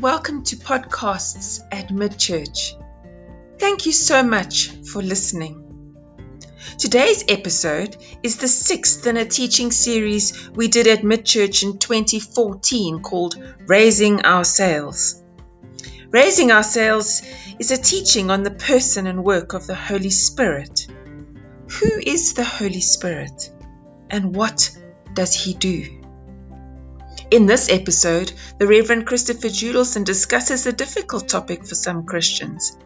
Welcome to podcasts at Midchurch. Thank you so much for listening. Today's episode is the sixth in a teaching series we did at Midchurch in 2014 called Raising Our Sails. Raising Our Sails is a teaching on the person and work of the Holy Spirit. Who is the Holy Spirit and what does he do? In this episode, the Reverend Christopher Judelson discusses a difficult topic for some Christians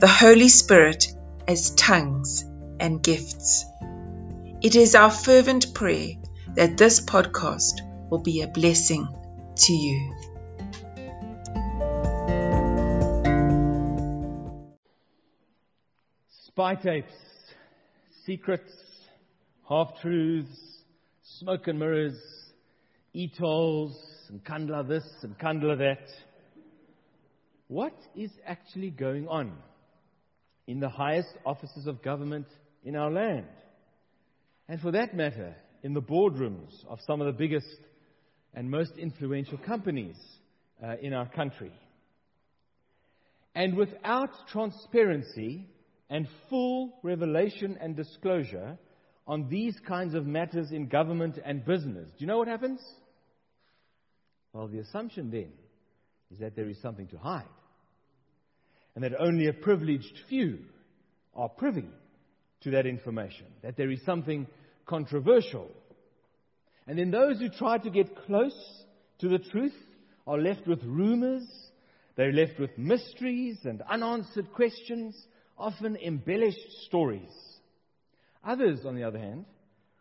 the Holy Spirit as tongues and gifts. It is our fervent prayer that this podcast will be a blessing to you. Spy tapes, secrets, half truths, smoke and mirrors e-tolls and Nkandla this and Nkandla that. What is actually going on in the highest offices of government in our land? And for that matter, in the boardrooms of some of the biggest and most influential companies uh, in our country. And without transparency and full revelation and disclosure on these kinds of matters in government and business, do you know what happens? Well, the assumption then is that there is something to hide, and that only a privileged few are privy to that information, that there is something controversial. And then those who try to get close to the truth are left with rumors, they're left with mysteries and unanswered questions, often embellished stories. Others, on the other hand,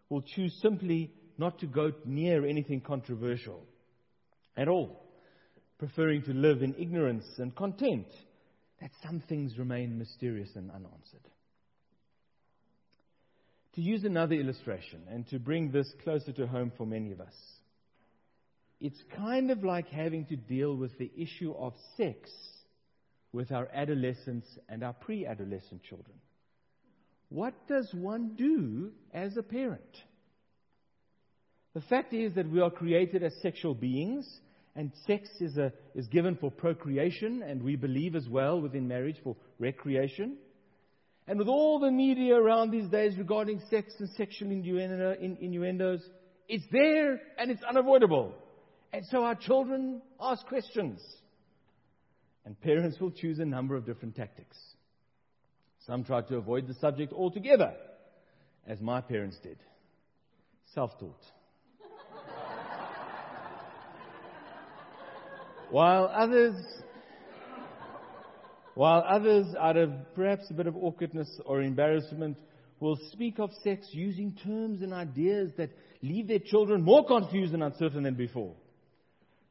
will choose simply not to go near anything controversial at all, preferring to live in ignorance and content that some things remain mysterious and unanswered. To use another illustration and to bring this closer to home for many of us, it's kind of like having to deal with the issue of sex with our adolescents and our pre adolescent children. What does one do as a parent? The fact is that we are created as sexual beings, and sex is, a, is given for procreation, and we believe as well within marriage for recreation. And with all the media around these days regarding sex and sexual innuendo, innuendos, it's there and it's unavoidable. And so our children ask questions. And parents will choose a number of different tactics. Some try to avoid the subject altogether, as my parents did. Self taught. While others, while others, out of perhaps a bit of awkwardness or embarrassment, will speak of sex using terms and ideas that leave their children more confused and uncertain than before,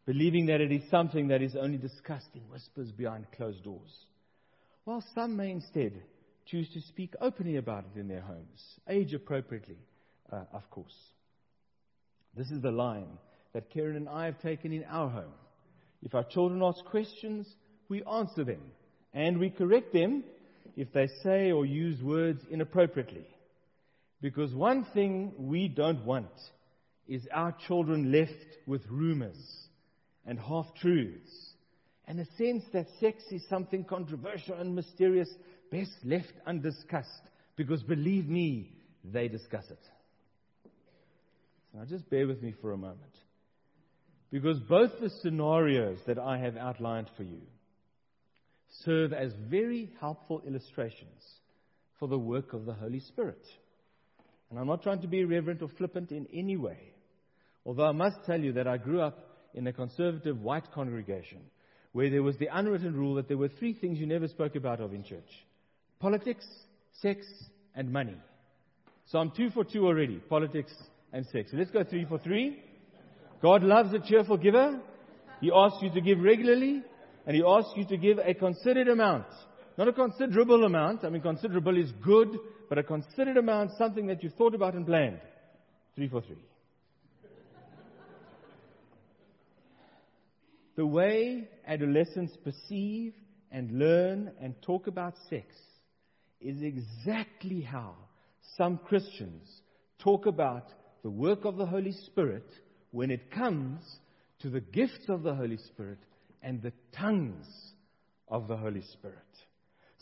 believing that it is something that is only discussed in whispers behind closed doors. While some may instead choose to speak openly about it in their homes, age appropriately, uh, of course. This is the line that Karen and I have taken in our home. If our children ask questions, we answer them and we correct them if they say or use words inappropriately. Because one thing we don't want is our children left with rumors and half truths and a sense that sex is something controversial and mysterious, best left undiscussed. Because believe me, they discuss it. Now just bear with me for a moment. Because both the scenarios that I have outlined for you serve as very helpful illustrations for the work of the Holy Spirit. And I'm not trying to be irreverent or flippant in any way. Although I must tell you that I grew up in a conservative white congregation where there was the unwritten rule that there were three things you never spoke about of in church politics, sex, and money. So I'm two for two already politics and sex. So let's go three for three. God loves a cheerful giver. He asks you to give regularly, and He asks you to give a considered amount. Not a considerable amount. I mean, considerable is good, but a considered amount, something that you thought about and planned. Three for three. the way adolescents perceive and learn and talk about sex is exactly how some Christians talk about the work of the Holy Spirit when it comes to the gifts of the Holy Spirit and the tongues of the Holy Spirit.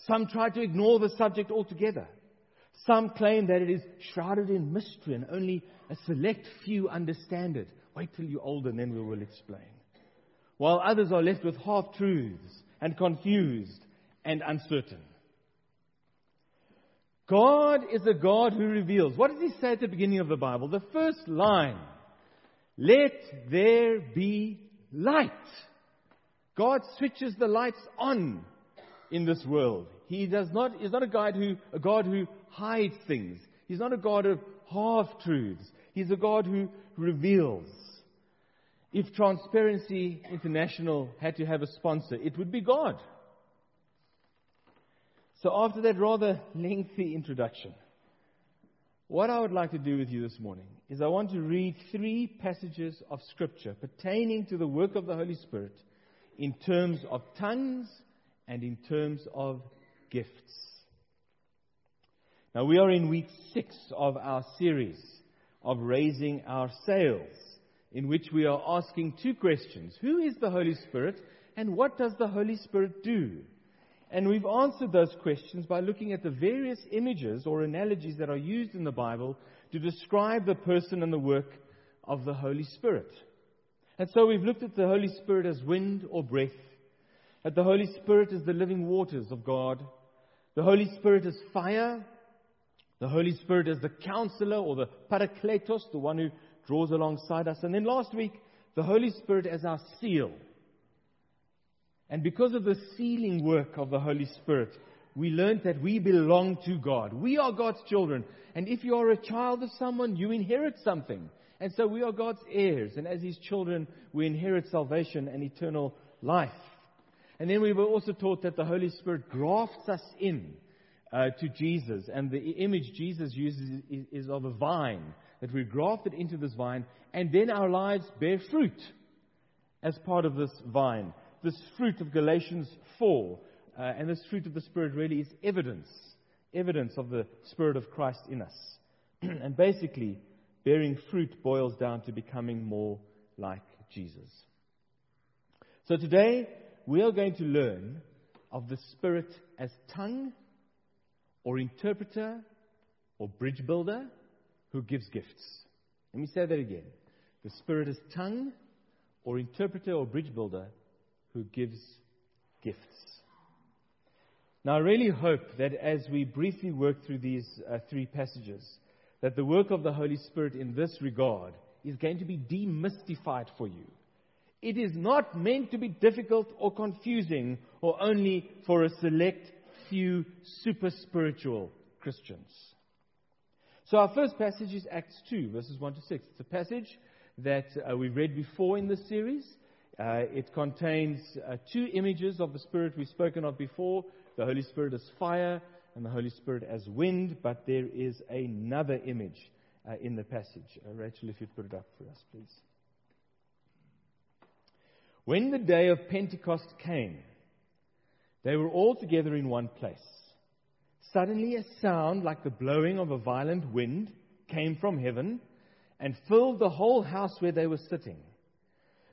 Some try to ignore the subject altogether. Some claim that it is shrouded in mystery and only a select few understand it. Wait till you're older and then we will explain. While others are left with half truths and confused and uncertain. God is a God who reveals. What does he say at the beginning of the Bible? The first line Let there be light. God switches the lights on in this world. He does not, is not a God who, a God who hides things. He's not a God of half truths. He's a God who reveals. If Transparency International had to have a sponsor, it would be God. So, after that rather lengthy introduction, what I would like to do with you this morning is I want to read three passages of Scripture pertaining to the work of the Holy Spirit in terms of tongues and in terms of gifts. Now, we are in week six of our series of raising our sails, in which we are asking two questions Who is the Holy Spirit, and what does the Holy Spirit do? And we've answered those questions by looking at the various images or analogies that are used in the Bible to describe the person and the work of the Holy Spirit. And so we've looked at the Holy Spirit as wind or breath, at the Holy Spirit as the living waters of God, the Holy Spirit as fire, the Holy Spirit as the counselor or the parakletos, the one who draws alongside us. And then last week, the Holy Spirit as our seal. And because of the sealing work of the Holy Spirit, we learned that we belong to God. We are God's children. And if you are a child of someone, you inherit something. And so we are God's heirs. And as His children, we inherit salvation and eternal life. And then we were also taught that the Holy Spirit grafts us in uh, to Jesus. And the image Jesus uses is, is of a vine, that we're grafted into this vine, and then our lives bear fruit as part of this vine this fruit of Galatians 4. Uh, and this fruit of the Spirit really is evidence, evidence of the Spirit of Christ in us. and basically, bearing fruit boils down to becoming more like Jesus. So today, we are going to learn of the Spirit as tongue or interpreter or bridge builder who gives gifts. Let me say that again. The Spirit is tongue or interpreter or bridge builder who gives gifts. Now, I really hope that as we briefly work through these uh, three passages, that the work of the Holy Spirit in this regard is going to be demystified for you. It is not meant to be difficult or confusing or only for a select few super spiritual Christians. So, our first passage is Acts 2, verses 1 to 6. It's a passage that uh, we've read before in this series. Uh, it contains uh, two images of the Spirit we've spoken of before the Holy Spirit as fire and the Holy Spirit as wind, but there is another image uh, in the passage. Uh, Rachel, if you'd put it up for us, please. When the day of Pentecost came, they were all together in one place. Suddenly, a sound like the blowing of a violent wind came from heaven and filled the whole house where they were sitting.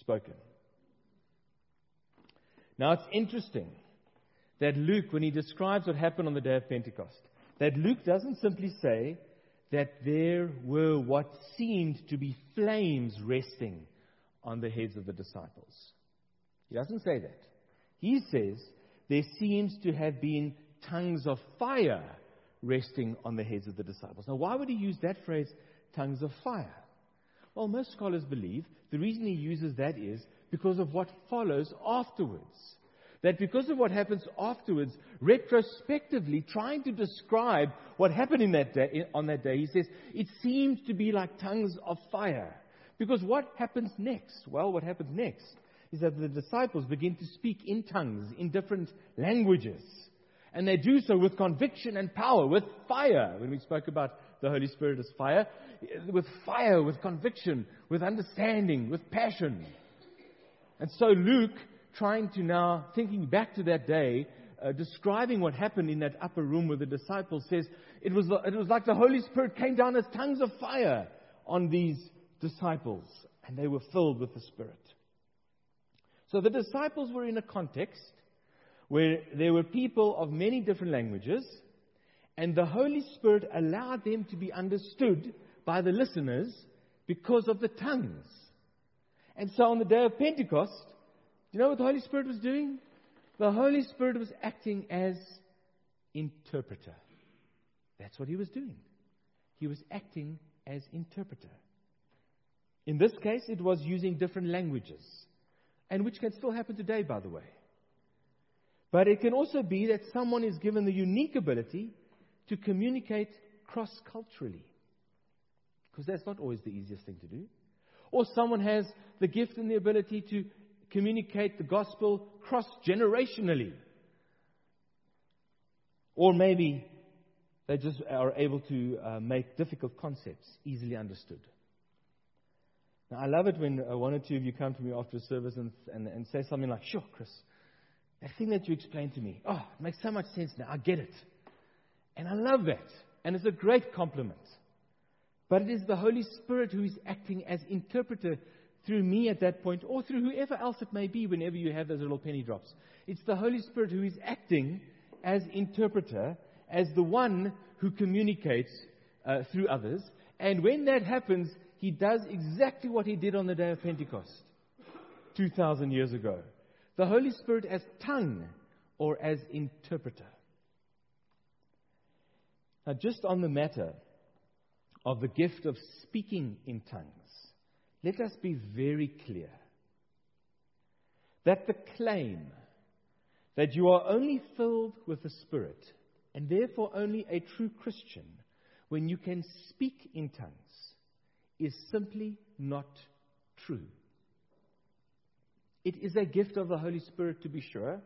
spoken. Now it's interesting that Luke, when he describes what happened on the day of Pentecost, that Luke doesn't simply say that there were what seemed to be flames resting on the heads of the disciples. He doesn't say that. He says there seems to have been tongues of fire resting on the heads of the disciples. Now, why would he use that phrase, tongues of fire? Well, most scholars believe the reason he uses that is because of what follows afterwards. That because of what happens afterwards, retrospectively, trying to describe what happened in that day, on that day, he says, it seems to be like tongues of fire. Because what happens next? Well, what happens next is that the disciples begin to speak in tongues, in different languages. And they do so with conviction and power, with fire. When we spoke about the Holy Spirit as fire, with fire, with conviction, with understanding, with passion. And so Luke, trying to now, thinking back to that day, uh, describing what happened in that upper room with the disciples, says it was, it was like the Holy Spirit came down as tongues of fire on these disciples, and they were filled with the Spirit. So the disciples were in a context where there were people of many different languages, and the Holy Spirit allowed them to be understood by the listeners because of the tongues. And so on the day of Pentecost, do you know what the Holy Spirit was doing? The Holy Spirit was acting as interpreter. That's what he was doing. He was acting as interpreter. In this case, it was using different languages, and which can still happen today, by the way. But it can also be that someone is given the unique ability to communicate cross culturally, because that's not always the easiest thing to do. Or someone has the gift and the ability to communicate the gospel cross generationally. Or maybe they just are able to uh, make difficult concepts easily understood. Now, I love it when uh, one or two of you come to me after a service and, and, and say something like, Sure, Chris, that thing that you explained to me, oh, it makes so much sense now. I get it. And I love that. And it's a great compliment. But it is the Holy Spirit who is acting as interpreter through me at that point, or through whoever else it may be whenever you have those little penny drops. It's the Holy Spirit who is acting as interpreter, as the one who communicates uh, through others. And when that happens, he does exactly what he did on the day of Pentecost, 2,000 years ago. The Holy Spirit as tongue or as interpreter. Now, just on the matter of the gift of speaking in tongues, let us be very clear that the claim that you are only filled with the Spirit and therefore only a true Christian when you can speak in tongues is simply not true. It is a gift of the Holy Spirit to be sure,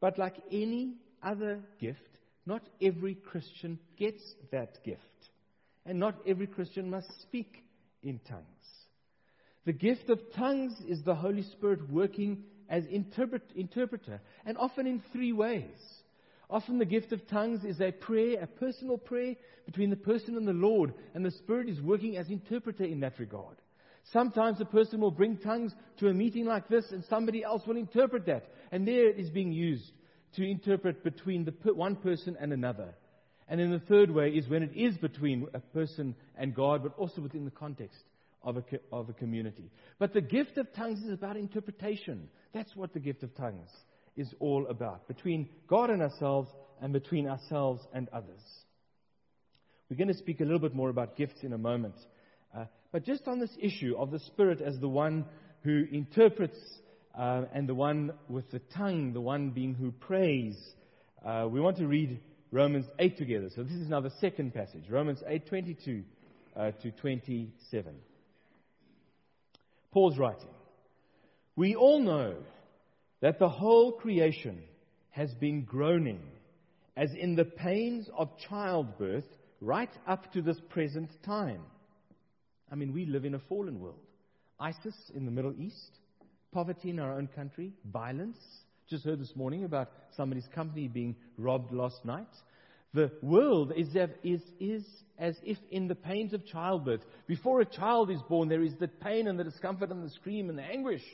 but like any other gift, not every Christian gets that gift. And not every Christian must speak in tongues. The gift of tongues is the Holy Spirit working as interpret, interpreter, and often in three ways. Often the gift of tongues is a prayer, a personal prayer between the person and the Lord, and the Spirit is working as interpreter in that regard. Sometimes a person will bring tongues to a meeting like this, and somebody else will interpret that, and there it is being used to interpret between the one person and another. And then the third way is when it is between a person and God, but also within the context of a, of a community. But the gift of tongues is about interpretation. That's what the gift of tongues is all about between God and ourselves and between ourselves and others. We're going to speak a little bit more about gifts in a moment. Uh, but just on this issue of the Spirit as the one who interprets uh, and the one with the tongue, the one being who prays, uh, we want to read Romans 8 together. So this is now the second passage, Romans 8 22 uh, to 27. Paul's writing. We all know that the whole creation has been groaning as in the pains of childbirth right up to this present time. I mean, we live in a fallen world. ISIS in the Middle East, poverty in our own country, violence. Just heard this morning about somebody's company being robbed last night. The world is, is, is as if in the pains of childbirth. Before a child is born, there is the pain and the discomfort and the scream and the anguish.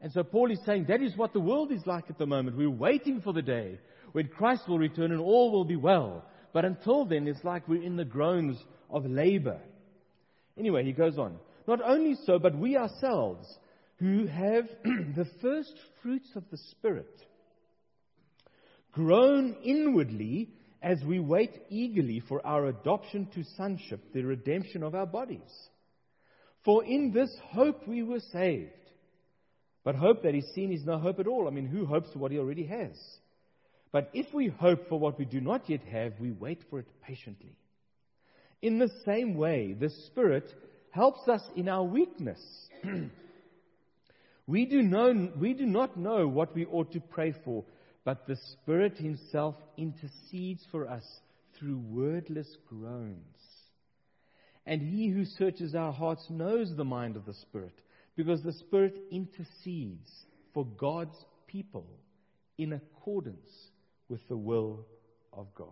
And so Paul is saying that is what the world is like at the moment. We're waiting for the day when Christ will return and all will be well. But until then, it's like we're in the groans of labor. Anyway, he goes on. Not only so, but we ourselves, who have the first fruits of the Spirit, grown inwardly as we wait eagerly for our adoption to sonship, the redemption of our bodies. For in this hope we were saved. But hope that is seen is no hope at all. I mean, who hopes for what he already has? But if we hope for what we do not yet have, we wait for it patiently. In the same way, the Spirit helps us in our weakness. We do, know, we do not know what we ought to pray for, but the Spirit Himself intercedes for us through wordless groans. And He who searches our hearts knows the mind of the Spirit, because the Spirit intercedes for God's people in accordance with the will of God.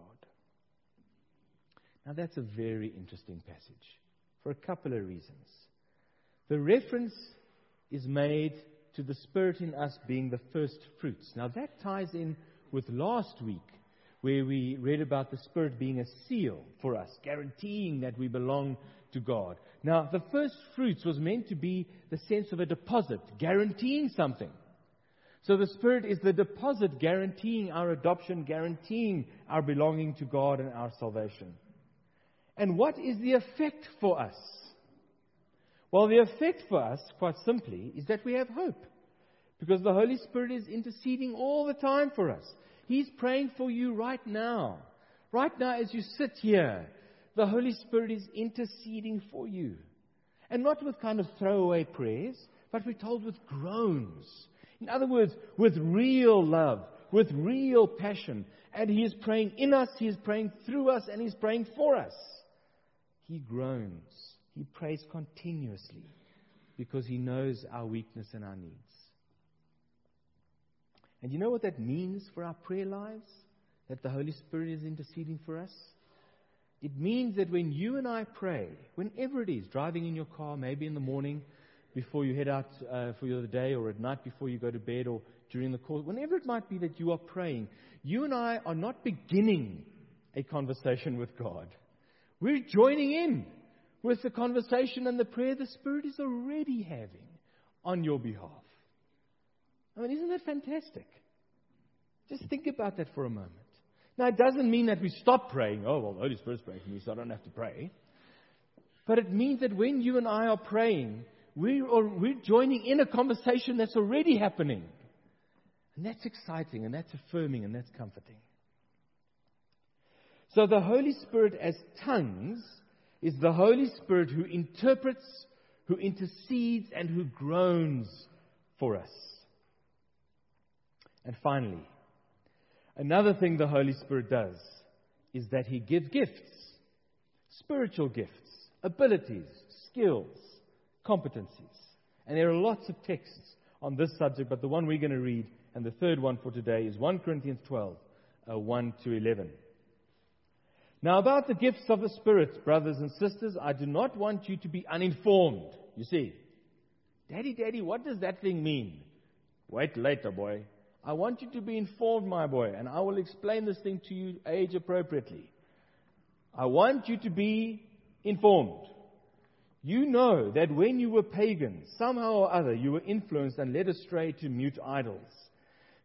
Now, that's a very interesting passage for a couple of reasons. The reference is made to the Spirit in us being the first fruits. Now, that ties in with last week, where we read about the Spirit being a seal for us, guaranteeing that we belong to God. Now, the first fruits was meant to be the sense of a deposit, guaranteeing something. So the Spirit is the deposit guaranteeing our adoption, guaranteeing our belonging to God and our salvation. And what is the effect for us? Well, the effect for us, quite simply, is that we have hope. Because the Holy Spirit is interceding all the time for us. He's praying for you right now. Right now, as you sit here, the Holy Spirit is interceding for you. And not with kind of throwaway prayers, but we're told with groans. In other words, with real love, with real passion. And He is praying in us, He is praying through us, and He's praying for us. He groans. He prays continuously because he knows our weakness and our needs. And you know what that means for our prayer lives? That the Holy Spirit is interceding for us? It means that when you and I pray, whenever it is, driving in your car, maybe in the morning before you head out uh, for your day, or at night before you go to bed, or during the course, whenever it might be that you are praying, you and I are not beginning a conversation with God. We're joining in with the conversation and the prayer the Spirit is already having on your behalf. I mean, isn't that fantastic? Just think about that for a moment. Now, it doesn't mean that we stop praying. Oh, well, the Holy Spirit's praying for me, so I don't have to pray. But it means that when you and I are praying, we're, we're joining in a conversation that's already happening. And that's exciting, and that's affirming, and that's comforting. So the Holy Spirit as tongues is the Holy Spirit who interprets, who intercedes, and who groans for us. And finally, another thing the Holy Spirit does is that He gives gifts spiritual gifts, abilities, skills, competencies. And there are lots of texts on this subject, but the one we're going to read and the third one for today is 1 Corinthians 12, uh, 1 to 11. Now, about the gifts of the Spirit, brothers and sisters, I do not want you to be uninformed. You see, Daddy, Daddy, what does that thing mean? Wait later, boy. I want you to be informed, my boy, and I will explain this thing to you age appropriately. I want you to be informed. You know that when you were pagans, somehow or other, you were influenced and led astray to mute idols.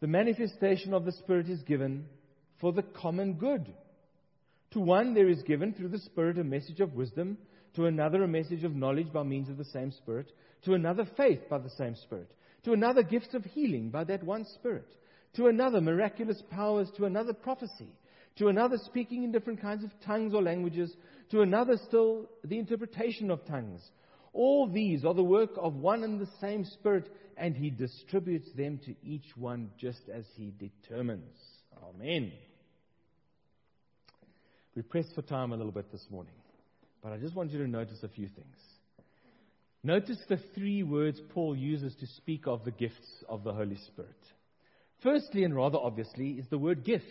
the manifestation of the Spirit is given for the common good. To one, there is given through the Spirit a message of wisdom, to another, a message of knowledge by means of the same Spirit, to another, faith by the same Spirit, to another, gifts of healing by that one Spirit, to another, miraculous powers, to another, prophecy, to another, speaking in different kinds of tongues or languages, to another, still, the interpretation of tongues. All these are the work of one and the same Spirit and he distributes them to each one just as he determines. Amen. We pressed for time a little bit this morning, but I just want you to notice a few things. Notice the three words Paul uses to speak of the gifts of the Holy Spirit. Firstly, and rather obviously, is the word gift.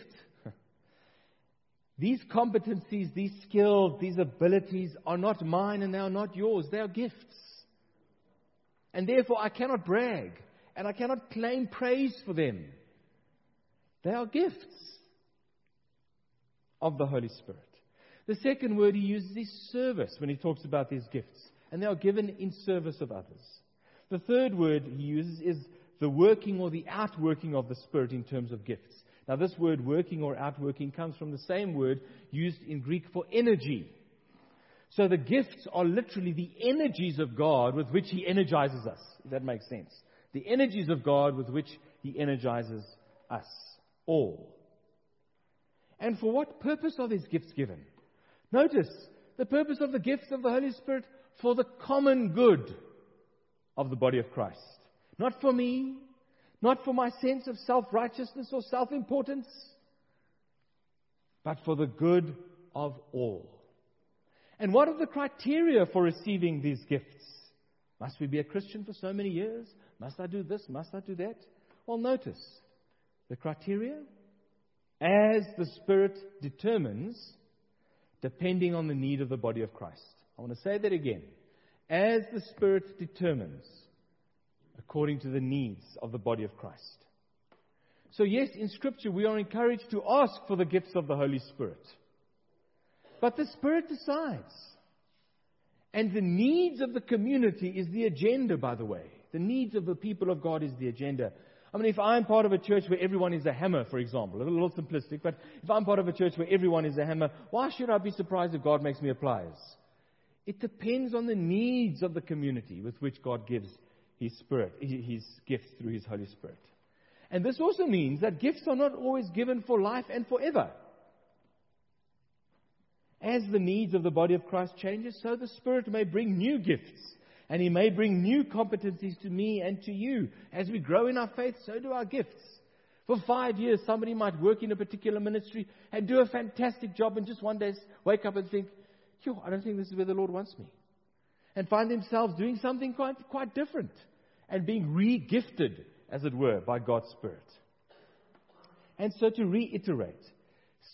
These competencies, these skills, these abilities are not mine and they are not yours. They are gifts. And therefore, I cannot brag and I cannot claim praise for them. They are gifts of the Holy Spirit. The second word he uses is service when he talks about these gifts, and they are given in service of others. The third word he uses is the working or the outworking of the Spirit in terms of gifts. Now, this word working or outworking comes from the same word used in Greek for energy. So the gifts are literally the energies of God with which He energizes us, if that makes sense. The energies of God with which He energizes us all. And for what purpose are these gifts given? Notice the purpose of the gifts of the Holy Spirit for the common good of the body of Christ. Not for me, not for my sense of self righteousness or self importance, but for the good of all. And what are the criteria for receiving these gifts? Must we be a Christian for so many years? Must I do this? Must I do that? Well, notice the criteria as the Spirit determines, depending on the need of the body of Christ. I want to say that again. As the Spirit determines, according to the needs of the body of Christ. So, yes, in Scripture, we are encouraged to ask for the gifts of the Holy Spirit. But the Spirit decides. And the needs of the community is the agenda, by the way. The needs of the people of God is the agenda. I mean, if I'm part of a church where everyone is a hammer, for example, a little simplistic, but if I'm part of a church where everyone is a hammer, why should I be surprised if God makes me a pliers? It depends on the needs of the community with which God gives His Spirit, His gifts through His Holy Spirit. And this also means that gifts are not always given for life and forever. As the needs of the body of Christ changes, so the Spirit may bring new gifts. And He may bring new competencies to me and to you. As we grow in our faith, so do our gifts. For five years, somebody might work in a particular ministry and do a fantastic job, and just one day wake up and think, Yo, I don't think this is where the Lord wants me. And find themselves doing something quite, quite different and being re gifted, as it were, by God's Spirit. And so to reiterate,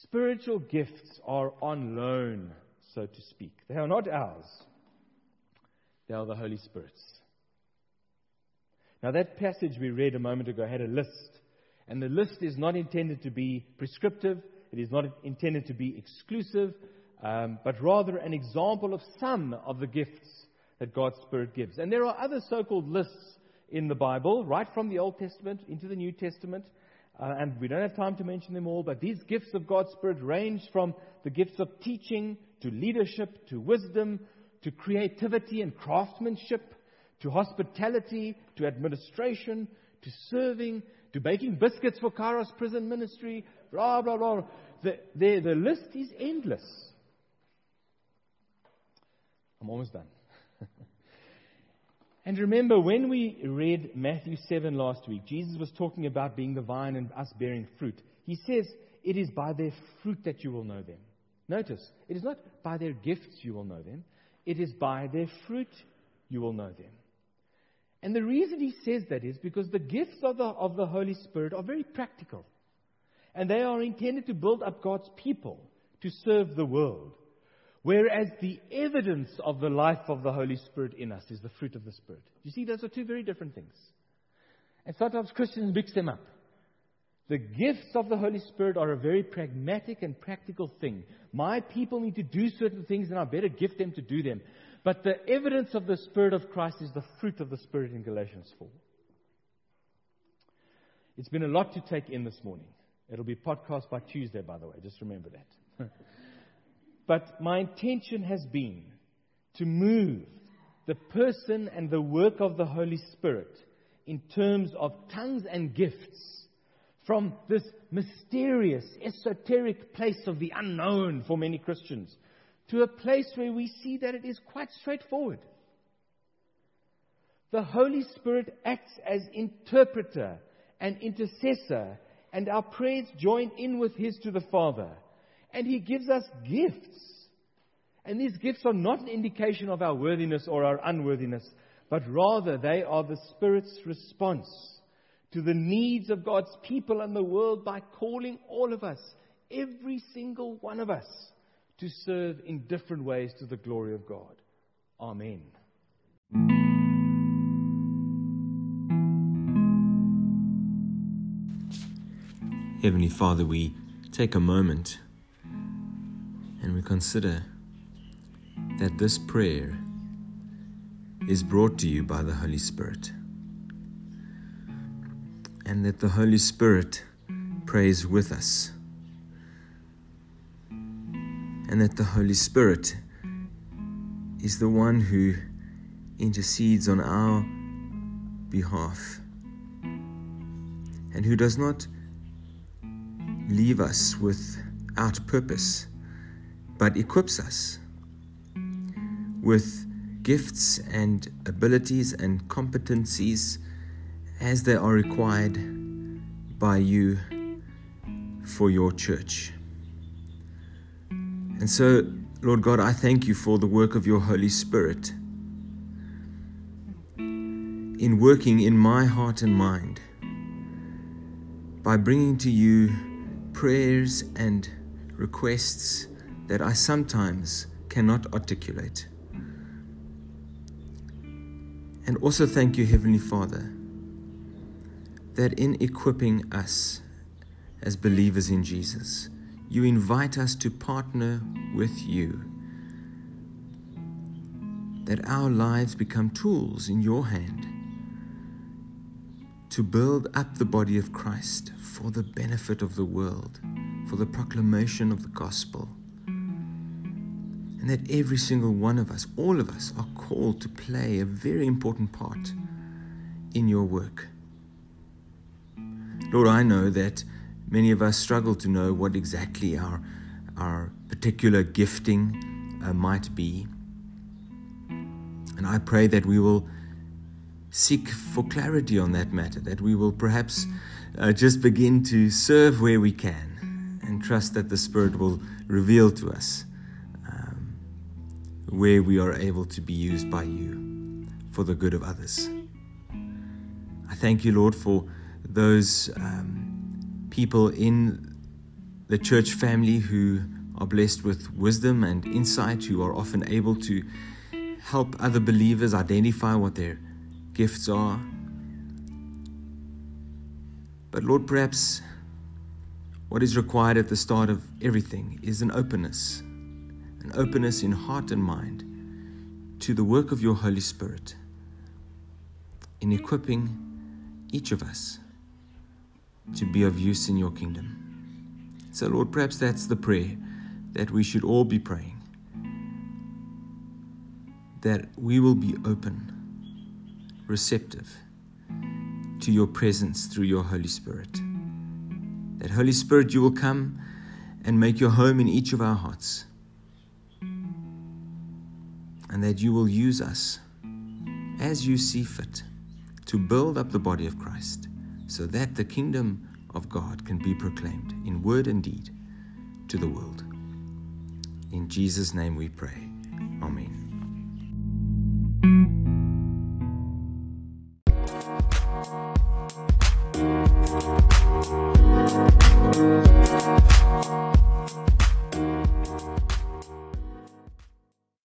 spiritual gifts are on loan, so to speak. They are not ours, they are the Holy Spirit's. Now, that passage we read a moment ago had a list, and the list is not intended to be prescriptive, it is not intended to be exclusive, um, but rather an example of some of the gifts that God's Spirit gives. And there are other so called lists in the Bible, right from the Old Testament into the New Testament. Uh, and we don't have time to mention them all, but these gifts of God's Spirit range from the gifts of teaching to leadership to wisdom to creativity and craftsmanship to hospitality to administration to serving to baking biscuits for Kairos prison ministry, blah, blah, blah. The, the, the list is endless. I'm almost done. And remember, when we read Matthew 7 last week, Jesus was talking about being the vine and us bearing fruit. He says, It is by their fruit that you will know them. Notice, it is not by their gifts you will know them, it is by their fruit you will know them. And the reason he says that is because the gifts of the, of the Holy Spirit are very practical. And they are intended to build up God's people to serve the world. Whereas the evidence of the life of the Holy Spirit in us is the fruit of the Spirit. You see, those are two very different things. And sometimes Christians mix them up. The gifts of the Holy Spirit are a very pragmatic and practical thing. My people need to do certain things, and I better gift them to do them. But the evidence of the Spirit of Christ is the fruit of the Spirit in Galatians 4. It's been a lot to take in this morning. It'll be podcast by Tuesday, by the way. Just remember that. But my intention has been to move the person and the work of the Holy Spirit in terms of tongues and gifts from this mysterious, esoteric place of the unknown for many Christians to a place where we see that it is quite straightforward. The Holy Spirit acts as interpreter and intercessor, and our prayers join in with His to the Father. And He gives us gifts. And these gifts are not an indication of our worthiness or our unworthiness, but rather they are the Spirit's response to the needs of God's people and the world by calling all of us, every single one of us, to serve in different ways to the glory of God. Amen. Heavenly Father, we take a moment and we consider that this prayer is brought to you by the Holy Spirit. And that the Holy Spirit prays with us. And that the Holy Spirit is the one who intercedes on our behalf and who does not leave us without purpose, but equips us with gifts and abilities and competencies as they are required by you for your church. And so, Lord God, I thank you for the work of your Holy Spirit in working in my heart and mind by bringing to you prayers and requests that I sometimes cannot articulate. And also thank you, Heavenly Father, that in equipping us as believers in Jesus, you invite us to partner with you. That our lives become tools in your hand to build up the body of Christ for the benefit of the world, for the proclamation of the gospel. And that every single one of us, all of us, are called to play a very important part in your work. Lord, I know that many of us struggle to know what exactly our, our particular gifting uh, might be. And I pray that we will seek for clarity on that matter, that we will perhaps uh, just begin to serve where we can and trust that the Spirit will reveal to us where we are able to be used by you for the good of others. I thank you, Lord, for those um, people in the church family who are blessed with wisdom and insight, who are often able to help other believers identify what their gifts are. But Lord, perhaps what is required at the start of everything is an openness, an openness in heart and mind to the work of your Holy Spirit in equipping each of us to be of use in your kingdom. So, Lord, perhaps that's the prayer that we should all be praying that we will be open receptive to your presence through your Holy Spirit. That Holy Spirit, you will come and make your home in each of our hearts. And that you will use us as you see fit to build up the body of Christ so that the kingdom of God can be proclaimed in word and deed to the world. In Jesus' name we pray. Amen.